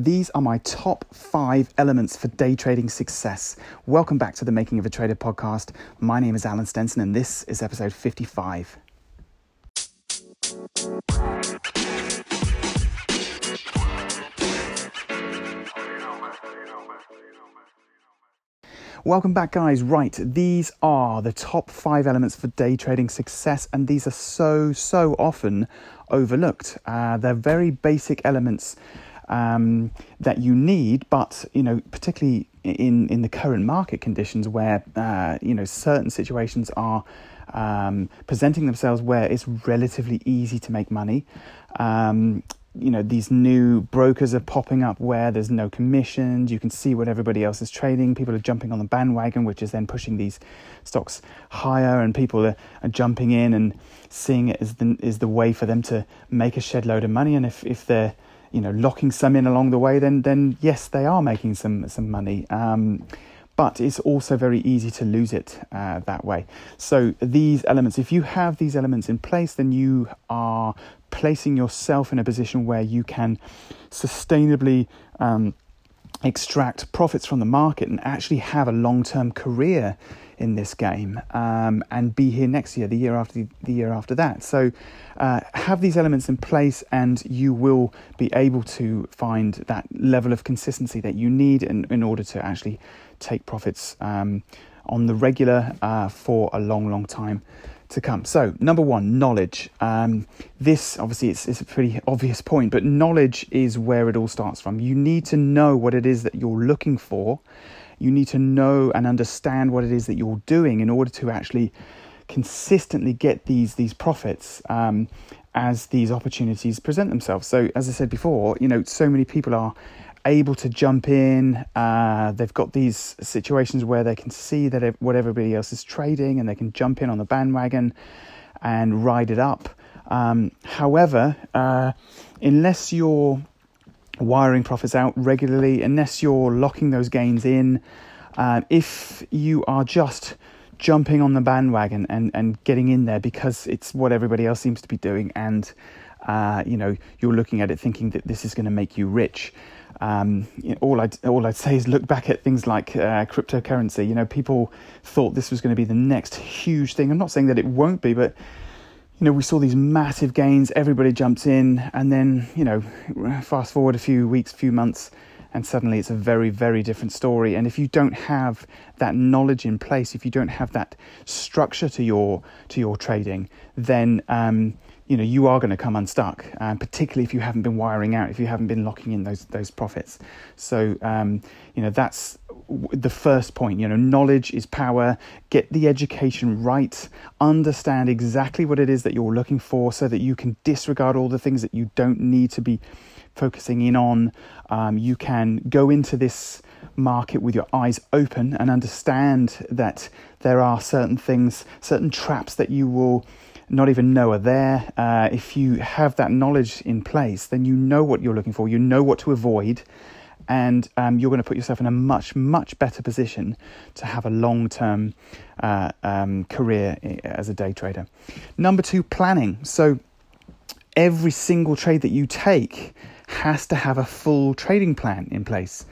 These are my top five elements for day trading success. Welcome back to the Making of a Trader podcast. My name is Alan Stenson, and this is episode 55. Welcome back, guys. Right, these are the top five elements for day trading success, and these are so, so often overlooked. Uh, they're very basic elements um, that you need, but you know, particularly in in the current market conditions, where uh, you know certain situations are um, presenting themselves where it's relatively easy to make money. Um, you know these new brokers are popping up where there's no commissions you can see what everybody else is trading people are jumping on the bandwagon which is then pushing these stocks higher and people are, are jumping in and seeing it as the, is the way for them to make a shed load of money and if, if they're you know locking some in along the way then then yes they are making some some money um, but it's also very easy to lose it uh, that way. So, these elements, if you have these elements in place, then you are placing yourself in a position where you can sustainably um, extract profits from the market and actually have a long term career in this game um, and be here next year, the year after the, the year after that. So, uh, have these elements in place, and you will be able to find that level of consistency that you need in, in order to actually take profits um, on the regular uh, for a long, long time to come. So, number one, knowledge. Um, this obviously it's, it's a pretty obvious point, but knowledge is where it all starts from. You need to know what it is that you're looking for. You need to know and understand what it is that you're doing in order to actually consistently get these these profits um, as these opportunities present themselves. So, as I said before, you know, so many people are able to jump in. Uh, they've got these situations where they can see that what everybody else is trading and they can jump in on the bandwagon and ride it up. Um, however, uh, unless you're wiring profits out regularly, unless you're locking those gains in, uh, if you are just jumping on the bandwagon and, and getting in there because it's what everybody else seems to be doing and uh, you know you're looking at it thinking that this is going to make you rich um, you know, all I'd all I'd say is look back at things like uh, cryptocurrency. You know, people thought this was going to be the next huge thing. I'm not saying that it won't be, but you know, we saw these massive gains. Everybody jumps in, and then you know, fast forward a few weeks, few months, and suddenly it's a very, very different story. And if you don't have that knowledge in place, if you don't have that structure to your to your trading, then um, you know you are going to come unstuck, um, particularly if you haven't been wiring out, if you haven't been locking in those those profits. So um, you know that's the first point. You know, knowledge is power. Get the education right. Understand exactly what it is that you're looking for, so that you can disregard all the things that you don't need to be focusing in on. Um, you can go into this market with your eyes open and understand that there are certain things, certain traps that you will not even know are there. Uh, if you have that knowledge in place, then you know what you're looking for, you know what to avoid, and um, you're going to put yourself in a much, much better position to have a long term uh, um, career as a day trader. Number two, planning. So every single trade that you take has to have a full trading plan in place.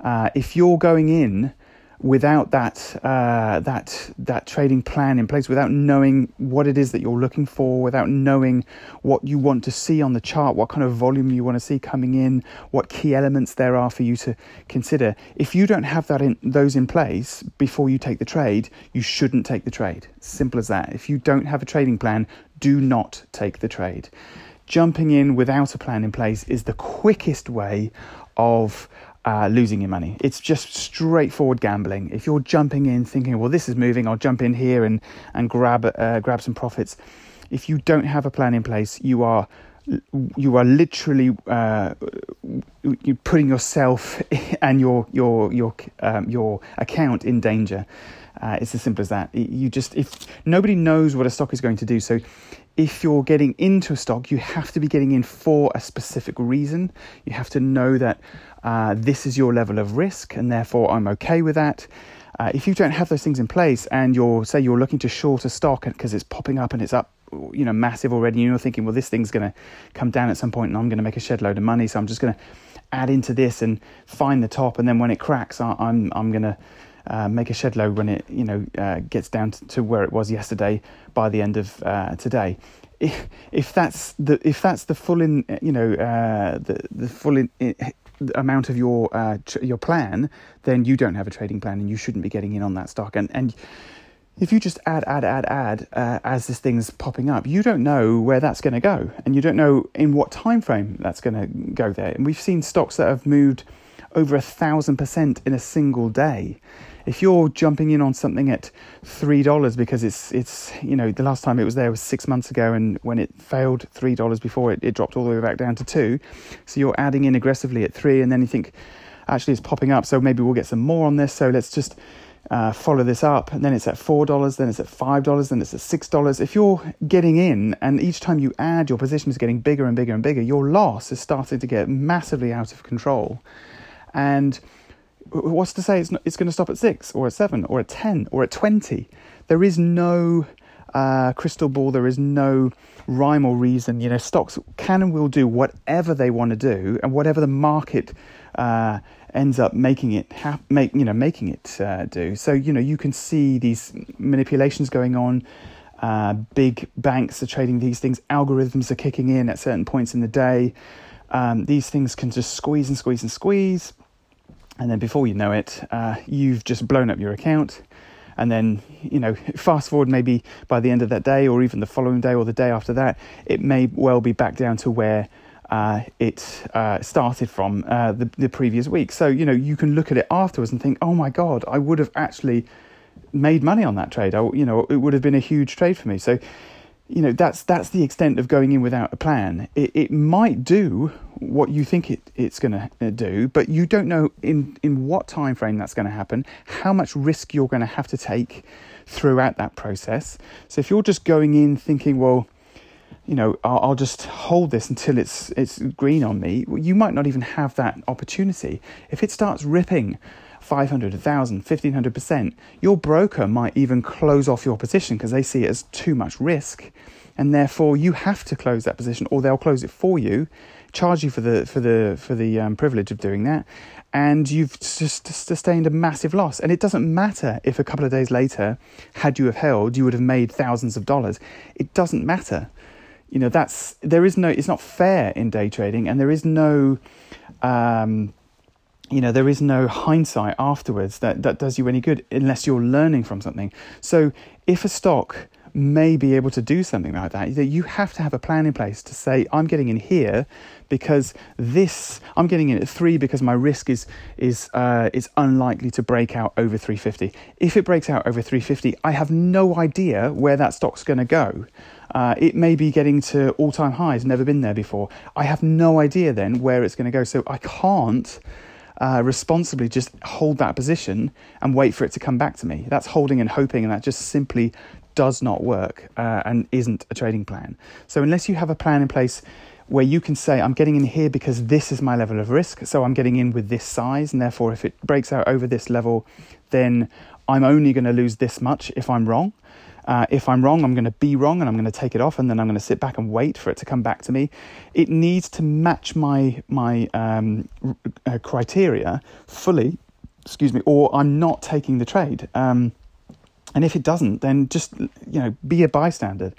Uh, if you're going in without that uh, that that trading plan in place, without knowing what it is that you're looking for, without knowing what you want to see on the chart, what kind of volume you want to see coming in, what key elements there are for you to consider. If you don't have that in those in place before you take the trade, you shouldn't take the trade. Simple as that. If you don't have a trading plan, do not take the trade. Jumping in without a plan in place is the quickest way of uh, losing your money. It's just straightforward gambling. If you're jumping in thinking, well, this is moving, I'll jump in here and, and grab, uh, grab some profits. If you don't have a plan in place, you are you are literally uh, putting yourself and your your your um, your account in danger. Uh, it's as simple as that. You just if nobody knows what a stock is going to do, so if you're getting into a stock, you have to be getting in for a specific reason. You have to know that uh, this is your level of risk, and therefore I'm okay with that. Uh, if you don't have those things in place, and you're say you're looking to short a stock because it's popping up and it's up, you know, massive already, and you're thinking, well, this thing's going to come down at some point, and I'm going to make a shed load of money, so I'm just going to add into this and find the top, and then when it cracks, I, I'm I'm gonna uh, make a shed load when it you know uh, gets down to, where it was yesterday by the end of uh, today. If, that's the if that's the full in you know uh, the the full in, amount of your uh, your plan, then you don't have a trading plan and you shouldn't be getting in on that stock. And and if you just add, add, add, add uh, as this thing's popping up, you don't know where that's going to go, and you don't know in what time frame that's going to go there. And we've seen stocks that have moved over a thousand percent in a single day. If you're jumping in on something at three dollars because it's it's you know the last time it was there was six months ago, and when it failed three dollars before it, it dropped all the way back down to two, so you're adding in aggressively at three, and then you think actually it's popping up, so maybe we'll get some more on this. So let's just uh, follow this up, and then it's at four dollars, then it's at five dollars, then it's at six dollars. If you're getting in, and each time you add, your position is getting bigger and bigger and bigger, your loss is starting to get massively out of control. And what's to say it's, not, it's going to stop at six or at seven or at 10 or at 20? There is no uh, crystal ball, there is no rhyme or reason. You know, stocks can and will do whatever they want to do, and whatever the market uh, ends up making it make you know making it uh, do. So you know you can see these manipulations going on. Uh, big banks are trading these things. Algorithms are kicking in at certain points in the day. Um, these things can just squeeze and squeeze and squeeze and then before you know it, uh, you've just blown up your account. And then, you know, fast forward maybe by the end of that day, or even the following day, or the day after that, it may well be back down to where uh, it uh, started from uh, the, the previous week. So, you know, you can look at it afterwards and think, oh my God, I would have actually made money on that trade. I, you know, it would have been a huge trade for me. So, you know that's that's the extent of going in without a plan. It, it might do what you think it, it's going to uh, do, but you don't know in in what time frame that's going to happen, how much risk you're going to have to take throughout that process. So if you're just going in thinking, well, you know, I'll, I'll just hold this until it's it's green on me, you might not even have that opportunity. If it starts ripping 500, 1,000, 1,500%, your broker might even close off your position because they see it as too much risk. And therefore, you have to close that position, or they'll close it for you, charge you for the for the for the um, privilege of doing that, and you've just sustained a massive loss. And it doesn't matter if a couple of days later, had you have held, you would have made thousands of dollars. It doesn't matter. You know that's there is no. It's not fair in day trading, and there is no. Um, you know there is no hindsight afterwards that, that does you any good unless you're learning from something so if a stock may be able to do something like that. You have to have a plan in place to say i'm getting in here because this i'm getting in at 3 because my risk is is uh, is unlikely to break out over 350 if it breaks out over 350 i have no idea where that stock's going to go. Uh, it may be getting to all-time highs never been there before. I have no idea then where it's going to go so i can't uh, responsibly just hold that position and wait for it to come back to me. That's holding and hoping, and that just simply does not work uh, and isn't a trading plan. So, unless you have a plan in place where you can say, I'm getting in here because this is my level of risk, so I'm getting in with this size, and therefore, if it breaks out over this level, then I'm only going to lose this much if I'm wrong. Uh, if I'm wrong, I'm going to be wrong and I'm going to take it off and then I'm going to sit back and wait for it to come back to me. It needs to match my, my um, uh, criteria fully, excuse me, or I'm not taking the trade. Um, and if it doesn't, then just, you know, be a bystander.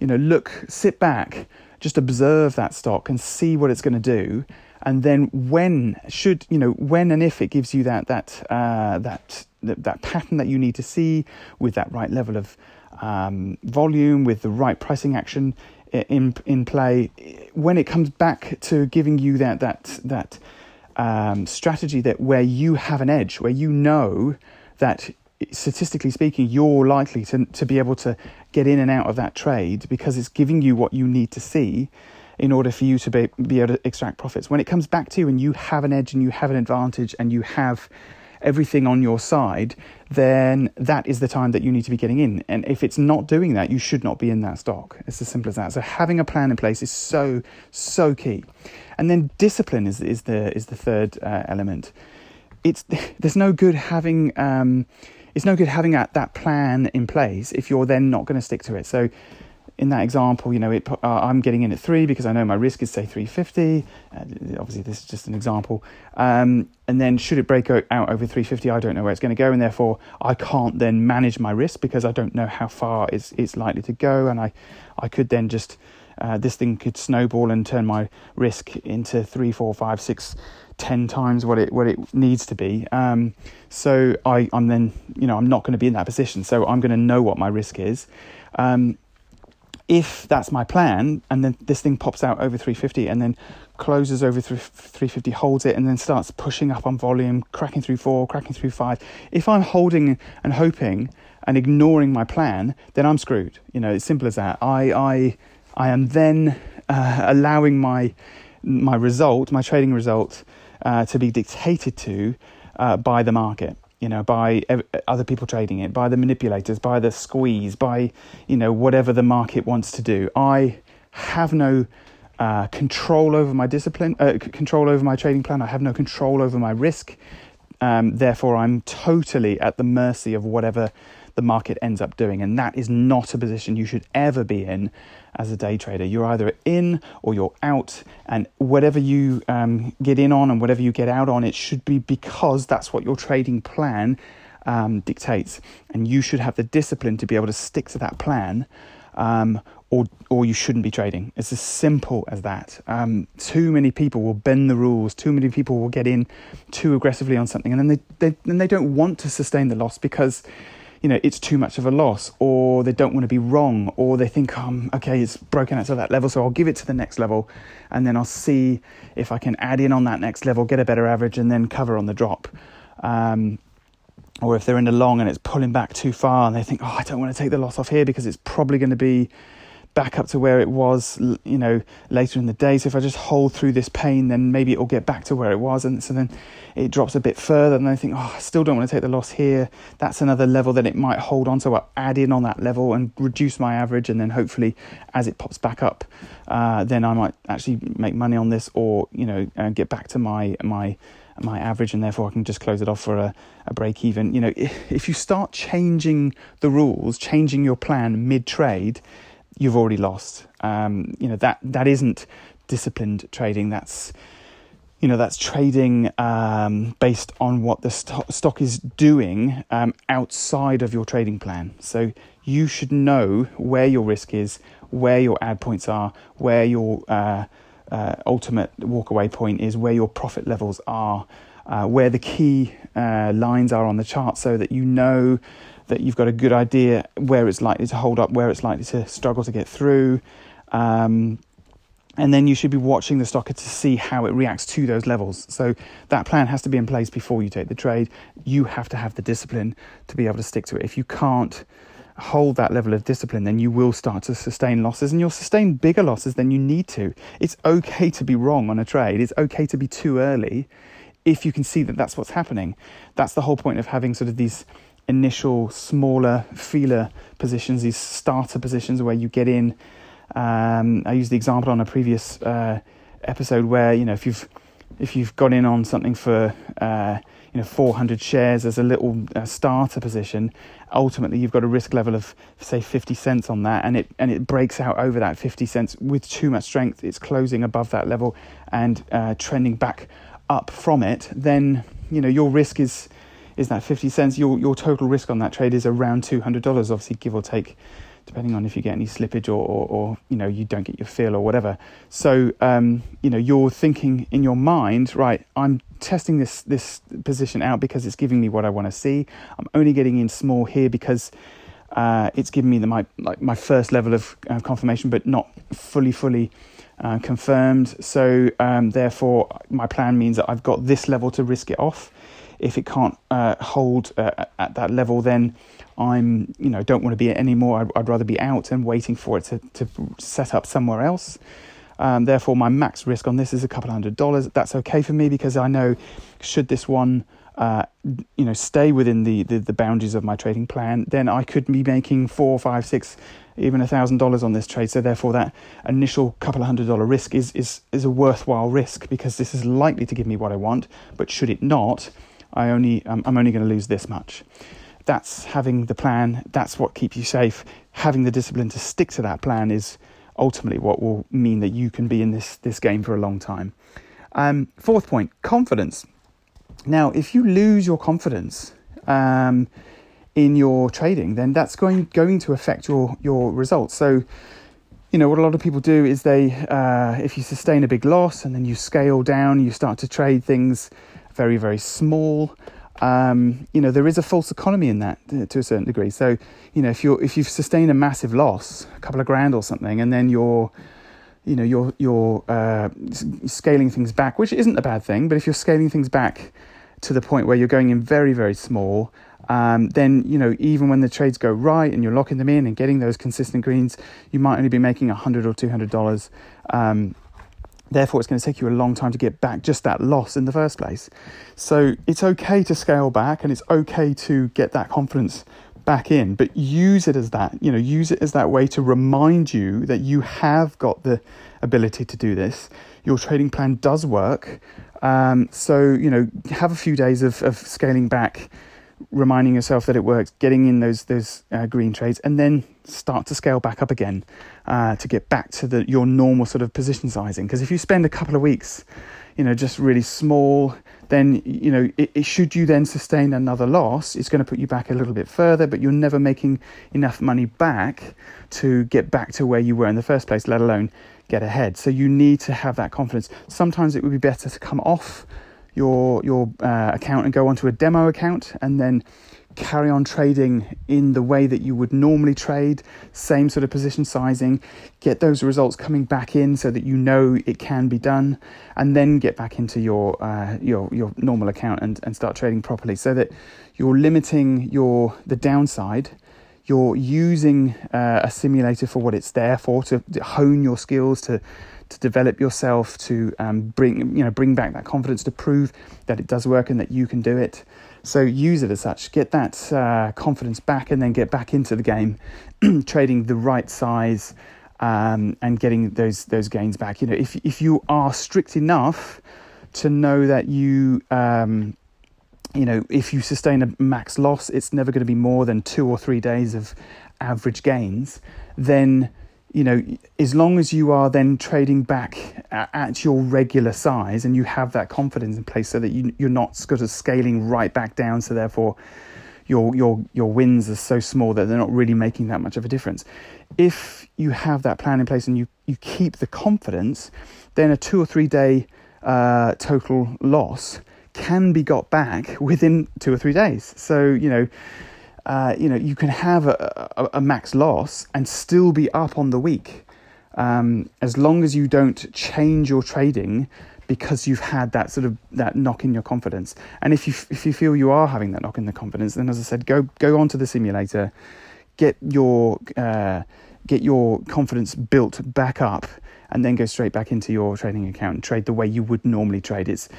You know, look, sit back, just observe that stock and see what it's going to do and then when should you know when and if it gives you that that uh, that that pattern that you need to see with that right level of um, volume, with the right pricing action in in play, when it comes back to giving you that that that um, strategy that where you have an edge, where you know that statistically speaking, you're likely to to be able to get in and out of that trade because it's giving you what you need to see in order for you to be, be able to extract profits. When it comes back to you and you have an edge and you have an advantage and you have everything on your side, then that is the time that you need to be getting in. And if it's not doing that, you should not be in that stock. It's as simple as that. So having a plan in place is so so key. And then discipline is is the is the third uh, element. It's there's no good having um, it's no good having that, that plan in place if you're then not going to stick to it. So in that example, you know, it, uh, I'm getting in at three because I know my risk is say 350. Uh, obviously, this is just an example. Um, and then, should it break out over 350, I don't know where it's going to go, and therefore I can't then manage my risk because I don't know how far it's it's likely to go, and I I could then just uh, this thing could snowball and turn my risk into three, four, five, six, ten times what it what it needs to be. Um, so I I'm then you know I'm not going to be in that position. So I'm going to know what my risk is. Um, if that's my plan, and then this thing pops out over 350 and then closes over 350, holds it, and then starts pushing up on volume, cracking through four, cracking through five. If I'm holding and hoping and ignoring my plan, then I'm screwed. You know, it's simple as that. I I I am then uh, allowing my my result, my trading result, uh, to be dictated to uh, by the market you know, by other people trading it, by the manipulators, by the squeeze, by, you know, whatever the market wants to do. I have no uh, control over my discipline, uh, control over my trading plan. I have no control over my risk. Um, therefore, I'm totally at the mercy of whatever the market ends up doing. And that is not a position you should ever be in as a day trader. You're either in or you're out, and whatever you um, get in on and whatever you get out on, it should be because that's what your trading plan um, dictates. And you should have the discipline to be able to stick to that plan. Um, or, or you shouldn't be trading. It's as simple as that. Um, too many people will bend the rules. Too many people will get in too aggressively on something, and then they, they then they don't want to sustain the loss because you know it's too much of a loss or they don't want to be wrong or they think um, okay it's broken out to that level so i'll give it to the next level and then i'll see if i can add in on that next level get a better average and then cover on the drop. Um, or if they're in the long and it's pulling back too far and they think oh i don't want to take the loss off here because it's probably going to be back up to where it was, you know, later in the day. So if I just hold through this pain, then maybe it will get back to where it was. And so then it drops a bit further. And I think, oh, I still don't want to take the loss here. That's another level that it might hold on. So I'll add in on that level and reduce my average. And then hopefully, as it pops back up, uh, then I might actually make money on this or, you know, uh, get back to my, my, my average and therefore I can just close it off for a, a break even. You know, if, if you start changing the rules, changing your plan mid trade, you've already lost. Um, you know that that isn't disciplined trading. That's you know that's trading um, based on what the st- stock is doing um, outside of your trading plan. So you should know where your risk is, where your add points are, where your uh, uh, ultimate walkaway point is, where your profit levels are, uh, where the key uh, lines are on the chart, so that you know that you've got a good idea where it's likely to hold up, where it's likely to struggle to get through. Um, and then you should be watching the stocker to see how it reacts to those levels. So that plan has to be in place before you take the trade. You have to have the discipline to be able to stick to it. If you can't hold that level of discipline, then you will start to sustain losses and you'll sustain bigger losses than you need to. It's okay to be wrong on a trade, it's okay to be too early if you can see that that's what's happening. That's the whole point of having sort of these initial smaller feeler positions, these starter positions where you get in. Um, I used the example on a previous uh, episode where you know if you've if you've got in on something for uh, you know 400 shares as a little uh, starter position, ultimately you've got a risk level of say 50 cents on that, and it and it breaks out over that 50 cents with too much strength. It's closing above that level and uh, trending back up from it. Then you know your risk is is that 50 cents. Your, your total risk on that trade is around $200, obviously, give or take, depending on if you get any slippage or, or, or you know, you don't get your fill or whatever. So, um, you know, you're thinking in your mind, right, I'm testing this, this position out because it's giving me what I want to see. I'm only getting in small here because uh, it's giving me the, my, like my first level of uh, confirmation, but not fully, fully uh, confirmed. So, um, therefore, my plan means that I've got this level to risk it off if it can't uh, hold uh, at that level, then I'm, you know, don't want to be it anymore. I'd, I'd rather be out and waiting for it to, to set up somewhere else. Um, therefore, my max risk on this is a couple hundred dollars. That's okay for me because I know should this one, uh, you know, stay within the, the, the boundaries of my trading plan, then I could be making four, five, six, even a thousand dollars on this trade. So therefore, that initial couple of hundred dollar risk is is is a worthwhile risk because this is likely to give me what I want. But should it not, I only um, I'm only going to lose this much. that's having the plan. That's what keeps you safe. Having the discipline to stick to that plan is ultimately what will mean that you can be in this this game for a long time. Um, fourth point: confidence. Now, if you lose your confidence um, in your trading, then that's going going to affect your your results. So, you know what a lot of people do is they, uh, if you sustain a big loss and then you scale down, you start to trade things very very small. Um, you know there is a false economy in that to a certain degree. So, you know if you if you've sustained a massive loss, a couple of grand or something, and then you're you know you're you're uh, scaling things back, which isn't a bad thing. But if you're scaling things back to the point where you're going in very very small, um, then you know even when the trades go right and you're locking them in and getting those consistent greens, you might only be making a hundred or two hundred dollars. Um, therefore, it's going to take you a long time to get back just that loss in the first place. So it's okay to scale back and it's okay to get that confidence back in, but use it as that, you know, use it as that way to remind you that you have got the ability to do this. Your trading plan does work. Um, so, you know, have a few days of, of scaling back, reminding yourself that it works, getting in those those uh, green trades, and then start to scale back up again uh, to get back to the your normal sort of position sizing. Because if you spend a couple of weeks, you know, just really small, then you know, it, it, should you then sustain another loss, it's going to put you back a little bit further, but you're never making enough money back to get back to where you were in the first place, let alone get ahead. So you need to have that confidence. Sometimes it would be better to come off your your uh, account and go onto a demo account, and then carry on trading in the way that you would normally trade, same sort of position sizing, get those results coming back in so that you know it can be done, and then get back into your uh, your your normal account and, and start trading properly so that you're limiting your the downside. You're using uh, a simulator for what it's there for to hone your skills to to develop yourself to um, bring you know bring back that confidence to prove that it does work and that you can do it so use it as such, get that uh, confidence back, and then get back into the game, trading the right size um, and getting those those gains back. You know, if if you are strict enough to know that you um, you know if you sustain a max loss, it's never going to be more than two or three days of average gains. Then you know, as long as you are then trading back at your regular size and you have that confidence in place so that you, you're not sort of scaling right back down, so therefore your, your, your wins are so small that they're not really making that much of a difference. If you have that plan in place and you, you keep the confidence, then a two or three day uh, total loss can be got back within two or three days. So, you know, uh, you know, you can have a, a, a, max loss and still be up on the week, um, as long as you don't change your trading because you've had that sort of that knock in your confidence. And if you if you feel you are having that knock in the confidence, then as I said, go go onto the simulator, get your uh, get your confidence built back up, and then go straight back into your trading account and trade the way you would normally trade. It's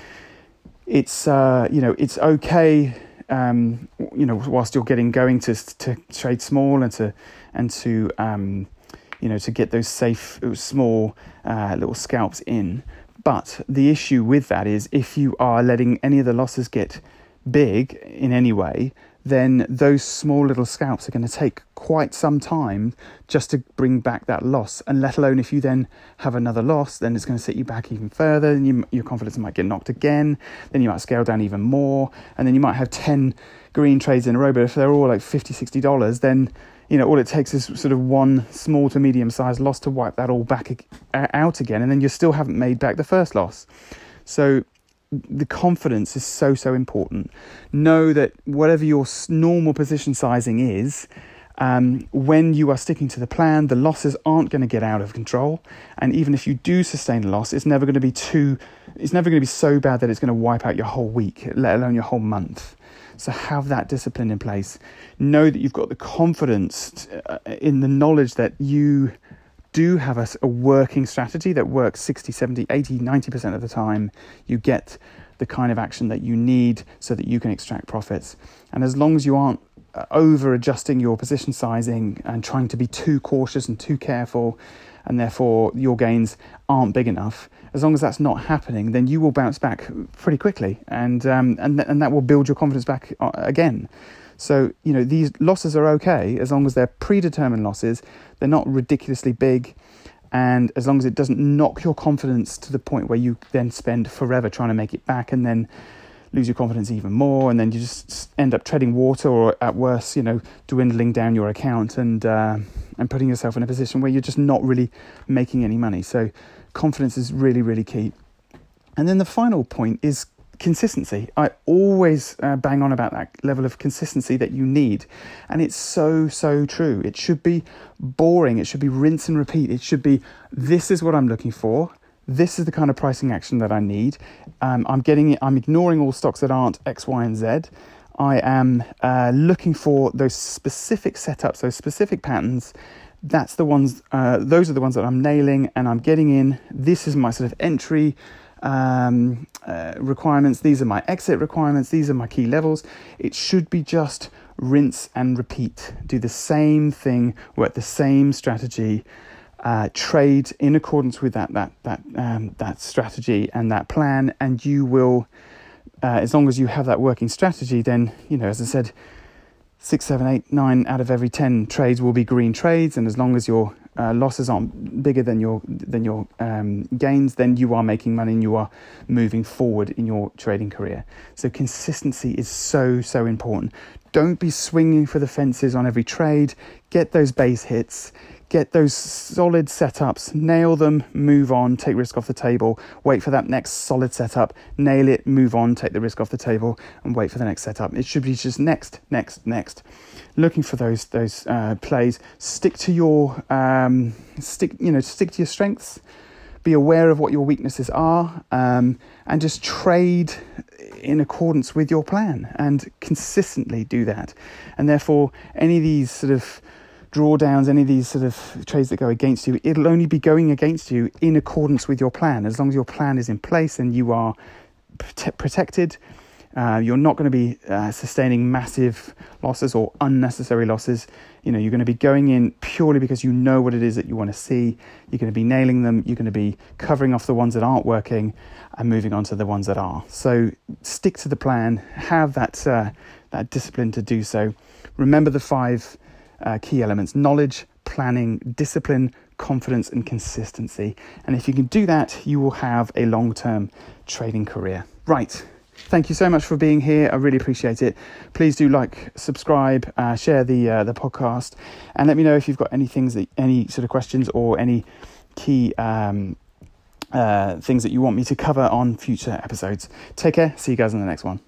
it's uh, you know it's okay um, you know, whilst you're getting going to to trade small and to and to um, you know to get those safe small uh, little scalps in. But the issue with that is if you are letting any of the losses get big in any way, then those small little scalps are going to take quite some time just to bring back that loss. And let alone if you then have another loss, then it's going to set you back even further, and you, your confidence might get knocked again. Then you might scale down even more, and then you might have 10 green trades in a row. But if they're all like 50 $60, then you know all it takes is sort of one small to medium sized loss to wipe that all back out again, and then you still haven't made back the first loss. So the confidence is so so important. Know that whatever your normal position sizing is, um, when you are sticking to the plan, the losses aren't going to get out of control. And even if you do sustain a loss, it's never going to be too, it's never going to be so bad that it's going to wipe out your whole week, let alone your whole month. So have that discipline in place. Know that you've got the confidence uh, in the knowledge that you do have a, a, working strategy that works 60, 70, 80, 90% of the time, you get the kind of action that you need so that you can extract profits. And as long as you aren't uh, over adjusting your position sizing and trying to be too cautious and too careful, and therefore your gains aren't big enough, as long as that's not happening, then you will bounce back pretty quickly, and um, and th- and that will build your confidence back uh, again. So, you know, these losses are okay as long as they're predetermined losses, they're not ridiculously big, and as long as it doesn't knock your confidence to the point where you then spend forever trying to make it back and then lose your confidence even more, and then you just end up treading water, or at worst, you know, dwindling down your account and uh, and putting yourself in a position where you're just not really making any money. So, confidence is really, really key. And then the final point is consistency. I always uh, bang on about that level of consistency that you need. And it's so, so true. It should be boring. It should be rinse and repeat. It should be this is what I'm looking for. This is the kind of pricing action that I need. Um, I'm getting it, I'm ignoring all stocks that aren't X, Y, and Z. I am uh, looking for those specific setups, those specific patterns. That's the ones. Uh, those are the ones that I'm nailing, and I'm getting in. This is my sort of entry um, uh, requirements. These are my exit requirements. These are my key levels. It should be just rinse and repeat. Do the same thing, work the same strategy, uh, trade in accordance with that that that um, that strategy and that plan, and you will. Uh, as long as you have that working strategy, then you know, as I said, six, seven, eight, nine out of every ten trades will be green trades, and as long as you're uh, losses aren't bigger than your than your um, gains, then you are making money and you are moving forward in your trading career. So consistency is so so important. Don't be swinging for the fences on every trade. Get those base hits get those solid setups, nail them, move on, take risk off the table, wait for that next solid setup, nail it, move on, take the risk off the table, and wait for the next setup. It should be just next, next, next. Looking for those those uh, plays. Stick to your um, stick, you know, stick to your strengths. Be aware of what your weaknesses are, um, and just trade in accordance with your plan and consistently do that. And therefore, any of these sort of drawdowns, any of these sort of trades that go against you, it'll only be going against you in accordance with your plan. As long as your plan is in place and you are prote- protected, uh, you're not going to be uh, sustaining massive losses or unnecessary losses. You know, you're going to be going in purely because you know what it is that you want to see. You're going to be nailing them. You're going to be covering off the ones that aren't working and moving on to the ones that are. So stick to the plan. Have that uh, that discipline to do so. Remember the five uh, key elements knowledge, planning, discipline, confidence, and consistency. And if you can do that, you will have a long term trading career. Right. Thank you so much for being here. I really appreciate it. Please do like, subscribe, uh, share the uh, the podcast, and let me know if you've got any things, that, any sort of questions or any key um, uh, things that you want me to cover on future episodes. Take care. See you guys in the next one.